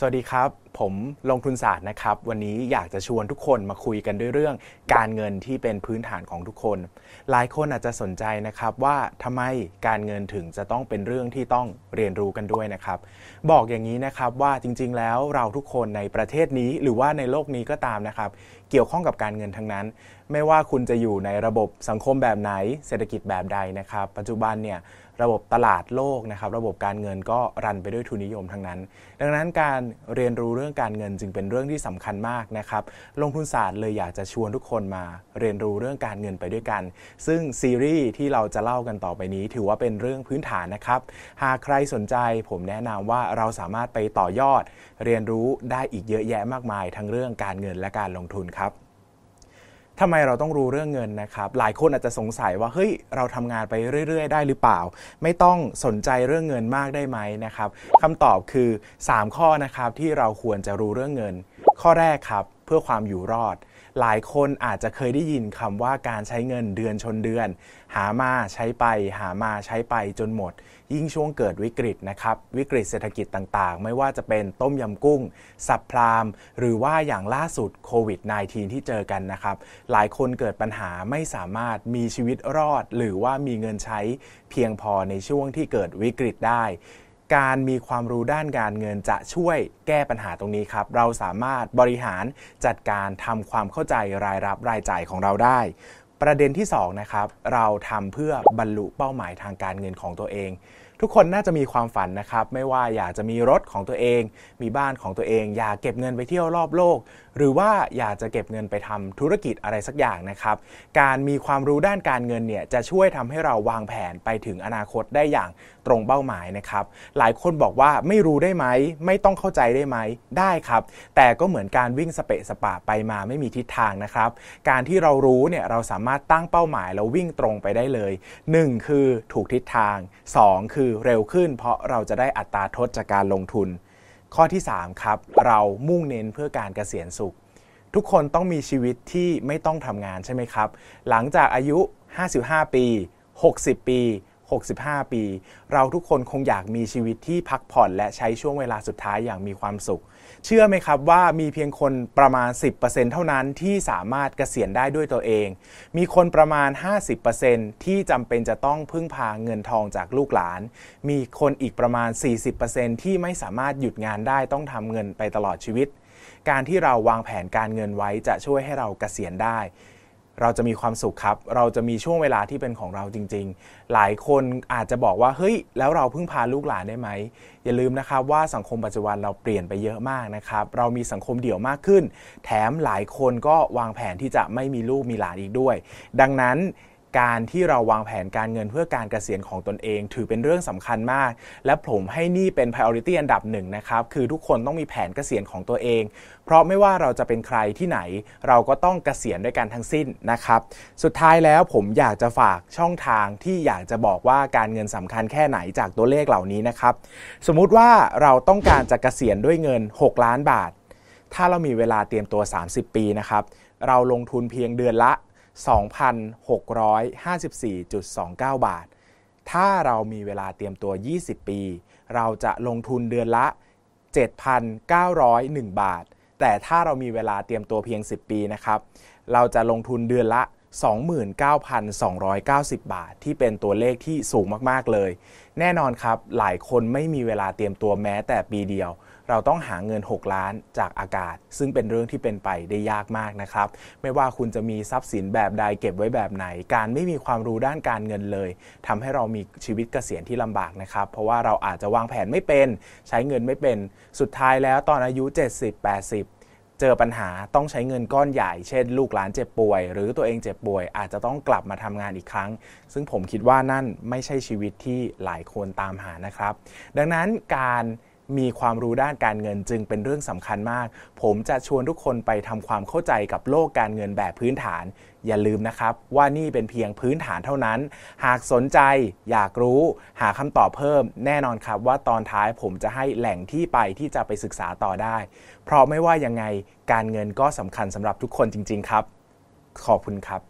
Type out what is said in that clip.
สวัสดีครับ ผมลงทุนศาสตร์นะครับ วันนี้อยากจะชวนทุกคนมาคุยกันด้วยเรื่องการเงินที่เป็นพื้นฐานของทุกคน หลายคนอาจจะสนใจนะครับว่าทำไมการเงินถึงจะต้องเป็นเรื่องที่ต้องเรียนรู้กันด้วยนะครับ บอกอย่างนี้นะครับว่าจริง ๆ แล้วเราทุกคนในประเทศนี้ หรือว่าในโลกนี้ก็ตามนะครับ เกี่ยวข้องกับการเงินทั้งนั้น ไม่ว่าคุณจะอยู่ในระบบสังคมแบบไหน เศรษฐกิจแบบใดนะครับ ปัจจุบันเนี่ยระบบตลาดโลกนะครับ ระบบการเงินก็รันไปด้วยทุนนิยมทั้งนั้น ดังนั้นการเรียนรู้เรื่องการเงินจึงเป็นเรื่องที่สำคัญมากนะครับ ลงทุนศาสตร์เลยอยากจะชวนทุกคนมาเรียนรู้เรื่องการเงินไปด้วยกัน ซึ่งซีรีส์ที่เราจะเล่ากันต่อไปนี้ ถือว่าเป็นเรื่องพื้นฐานนะครับ หากใครสนใจผมแนะนำว่าเราสามารถไปต่อยอด เรียนรู้ได้อีกเยอะแยะมากมาย ทั้งเรื่องการเงินและการลงทุนครับ ทำไมเราต้องรู้เรื่องเงินนะครับ หลายคนอาจจะสงสัยว่าเฮ้ยเราทำงานไปเรื่อย ๆ ได้หรือเปล่า ไม่ต้องสนใจเรื่องเงินมากได้ไหมนะครับคำตอบคือ 3 ข้อนะครับที่เราควรจะรู้เรื่องเงิน ข้อแรกครับ เพื่อความอยู่รอด หลายคนอาจจะเคยได้ยินคำว่าการใช้เงินเดือนชนเดือน หามาใช้ไป หามาใช้ไปจนหมด ยิ่งช่วงเกิดวิกฤตนะครับ วิกฤตเศรษฐกิจต่างๆ ไม่ว่าจะเป็นต้มยำกุ้ง สับพราม หรือว่าอย่างล่าสุดโควิด -19 ที่เจอกันนะครับ หลายคนเกิดปัญหาไม่สามารถมีชีวิตรอด หรือว่ามีเงินใช้เพียงพอในช่วงที่เกิดวิกฤตได้ การมีความรู้ด้านการเงินจะช่วยแก้ปัญหาตรงนี้ครับ เราสามารถบริหารจัดการทำความเข้าใจรายรับรายจ่ายของเราได้ ประเด็นที่2นะครับเราทำเพื่อบรรลุเป้าหมายทางการเงินของตัวเอง ทุกคนน่าจะมีความฝันนะครับ ไม่ว่าอยากจะมีรถของตัวเอง มีบ้านของตัวเอง อยากเก็บเงินไปเที่ยวรอบโลก หรือว่าอยากจะเก็บเงินไปทำธุรกิจอะไรสักอย่างนะครับ การมีความรู้ด้านการเงินเนี่ยจะช่วยทำให้เราวางแผนไปถึงอนาคตได้อย่างตรงเป้าหมายนะครับ หลายคนบอกว่าไม่รู้ได้ไหมไม่ต้องเข้าใจได้ไหมได้ครับ แต่ก็เหมือนการวิ่งสเปะสปะไปมาไม่มีทิศทางนะครับ การที่เรารู้เนี่ยเราสามารถามารถตั้งเป้าหมายแล้ววิ่งตรงไปได้เลย 1 คือถูกทิศทาง 2 คือเร็วขึ้น เพราะเราจะได้อัตราทดจากการลงทุน ข้อที่ 3 ครับ เรามุ่งเน้นเพื่อการเกษียณสุข ทุกคนต้องมีชีวิตที่ไม่ต้องทำงานใช่ไหมครับ หลังจากอายุ 55 ปี 60 ปี 65 ปี เราทุกคนคงอยากมีชีวิตที่พักผ่อนและใช้ช่วงเวลาสุดท้ายอย่างมีความสุข เชื่อไหมครับว่ามีเพียงคนประมาณ 10%เท่านั้นที่สามารถเกษียณได้ด้วยตัวเอง มีคนประมาณ 50%ที่จำเป็นจะต้องพึ่งพาเงินทองจากลูกหลาน มีคนอีกประมาณ 40%ที่ไม่สามารถหยุดงานได้ต้องทำเงินไปตลอดชีวิต การที่เราวางแผนการเงินไว้จะช่วยให้เราเกษียณได้ เราจะมีความสุขครับ เราจะมีช่วงเวลาที่เป็นของเราจริง ๆ หลายคนอาจจะบอกว่าเฮ้ยแล้วเราพึ่งพาลูกหลานได้ไหม อย่าลืมนะครับว่าสังคมปัจจุบันเราเปลี่ยนไปเยอะมากนะครับ เรามีสังคมเดี่ยวมากขึ้น แถมหลายคนก็วางแผนที่จะไม่มีลูกมีหลานอีกด้วย ดังนั้น การที่เราวางแผนการเงินเพื่อการเกษียณของตนเอง ถือเป็นเรื่องสำคัญมาก และผมให้นี่เป็น priority อันดับหนึ่งนะครับ คือทุกคนต้องมีแผนเกษียณของตัวเอง เพราะไม่ว่าเราจะเป็นใครที่ไหน เราก็ต้องเกษียณด้วยกันทั้งสิ้นนะครับ สุดท้ายแล้วผมอยากจะฝากช่องทางที่อยากจะบอกว่าการเงินสำคัญแค่ไหนจากตัวเลขเหล่านี้นะครับ สมมุติว่าเราต้องการจะเกษียณด้วยเงิน 6 ล้านบาท ถ้าเรามีเวลาเตรียมตัว 30 ปีนะครับ เราลงทุนเพียงเดือนละ 2,654.29 บาท ถ้าเรามีเวลาเตรียมตัว 20 ปี เราจะลงทุนเดือนละ 7,901 บาท แต่ถ้าเรามีเวลาเตรียมตัวเพียง 10 ปีนะครับ เราจะลงทุนเดือนละ 29,290 บาท ที่เป็นตัวเลขที่สูงมาก ๆ เลย แน่นอนครับ หลายคนไม่มีเวลาเตรียมตัวแม้แต่ปีเดียว เราต้องหาเงิน 6 ล้านจากอากาศ ซึ่งเป็นเรื่องที่เป็นไปได้ยากมากนะครับ ไม่ว่าคุณจะมีทรัพย์สินแบบใดเก็บไว้แบบไหน การไม่มีความรู้ด้านการเงินเลยทำให้เรามีชีวิตเกษียณที่ลำบากนะครับ เพราะว่าเราอาจจะวางแผนไม่เป็น ใช้เงินไม่เป็น สุดท้ายแล้วตอนอายุ 70-80เจอปัญหาต้องใช้เงินก้อนใหญ่ เช่น ลูกหลานเจ็บป่วย หรือตัวเองเจ็บป่วย อาจจะต้องกลับมาทำงานอีกครั้ง ซึ่งผมคิดว่านั่นไม่ใช่ชีวิตที่หลายคนตามหานะครับ ดังนั้นการ มีความรู้ด้านการเงินจึงเป็นเรื่องสำคัญมาก ผมจะชวนทุกคนไปทำความเข้าใจกับโลกการเงินแบบพื้นฐาน อย่าลืมนะครับ ว่านี่เป็นเพียงพื้นฐานเท่านั้น หากสนใจอยากรู้ หาคำตอบเพิ่ม แน่นอนครับว่าตอนท้ายผมจะให้แหล่งที่ไปที่จะไปศึกษาต่อได้ เพราะไม่ว่ายังไงการเงินก็สำคัญสำหรับทุกคนจริง ๆ ครับ ขอบคุณครับ